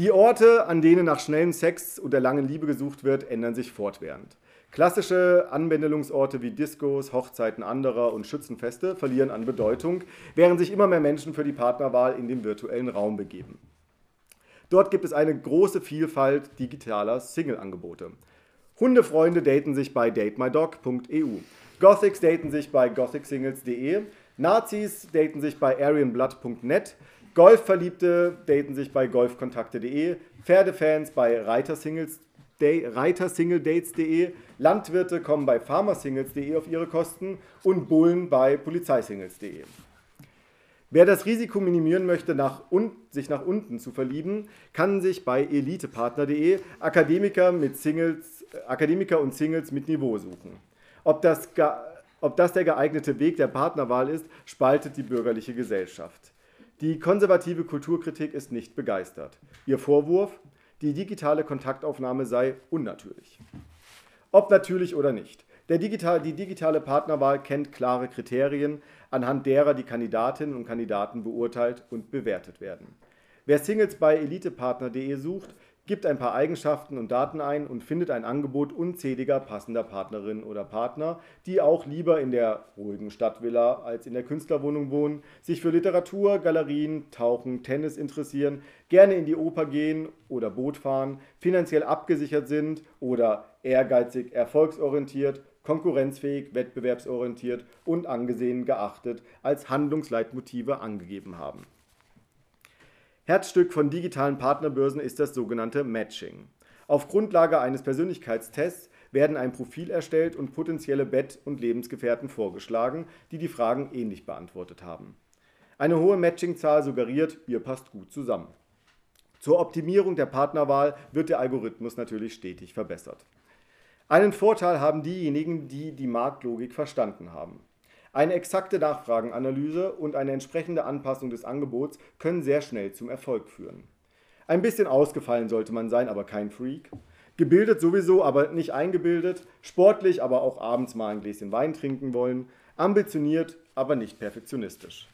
Die Orte, an denen nach schnellem Sex und der langen Liebe gesucht wird, ändern sich fortwährend. Klassische Anwendungsorte wie Diskos, Hochzeiten anderer und Schützenfeste verlieren an Bedeutung, während sich immer mehr Menschen für die Partnerwahl in den virtuellen Raum begeben. Dort gibt es eine große Vielfalt digitaler Single-Angebote. Hundefreunde daten sich bei datemydog.eu. Gothics daten sich bei gothicsingles.de. Nazis daten sich bei arianblood.net. Golfverliebte daten sich bei golfkontakte.de. Pferdefans bei reitersingledates.de. Landwirte kommen bei farmersingles.de auf ihre Kosten und Bullen bei polizeisingles.de. Wer das Risiko minimieren möchte, nach sich nach unten zu verlieben, kann sich bei elitepartner.de Akademiker, Akademiker und Singles mit Niveau suchen. Ob das, ob das der geeignete Weg der Partnerwahl ist, spaltet die bürgerliche Gesellschaft. Die konservative Kulturkritik ist nicht begeistert. Ihr Vorwurf, die digitale Kontaktaufnahme sei unnatürlich. Ob natürlich oder nicht. Digital, die digitale Partnerwahl kennt klare Kriterien, anhand derer die Kandidatinnen und Kandidaten beurteilt und bewertet werden. Wer Singles bei elitepartner.de sucht, gibt ein paar Eigenschaften und Daten ein und findet ein Angebot unzähliger passender Partnerinnen oder Partner, die auch lieber in der ruhigen Stadtvilla als in der Künstlerwohnung wohnen, sich für Literatur, Galerien, Tauchen, Tennis interessieren, gerne in die Oper gehen oder Boot fahren, finanziell abgesichert sind oder ehrgeizig, erfolgsorientiert konkurrenzfähig, wettbewerbsorientiert und angesehen geachtet als Handlungsleitmotive angegeben haben. Herzstück von digitalen Partnerbörsen ist das sogenannte Matching. Auf Grundlage eines Persönlichkeitstests werden ein Profil erstellt und potenzielle Bett- und Lebensgefährten vorgeschlagen, die die Fragen ähnlich beantwortet haben. Eine hohe Matchingzahl suggeriert, ihr passt gut zusammen. Zur Optimierung der Partnerwahl wird der Algorithmus natürlich stetig verbessert. Einen Vorteil haben diejenigen, die die Marktlogik verstanden haben. Eine exakte Nachfragenanalyse und eine entsprechende Anpassung des Angebots können sehr schnell zum Erfolg führen. Ein bisschen ausgefallen sollte man sein, aber kein Freak. Gebildet sowieso, aber nicht eingebildet. Sportlich, aber auch abends mal ein Gläschen Wein trinken wollen. Ambitioniert, aber nicht perfektionistisch.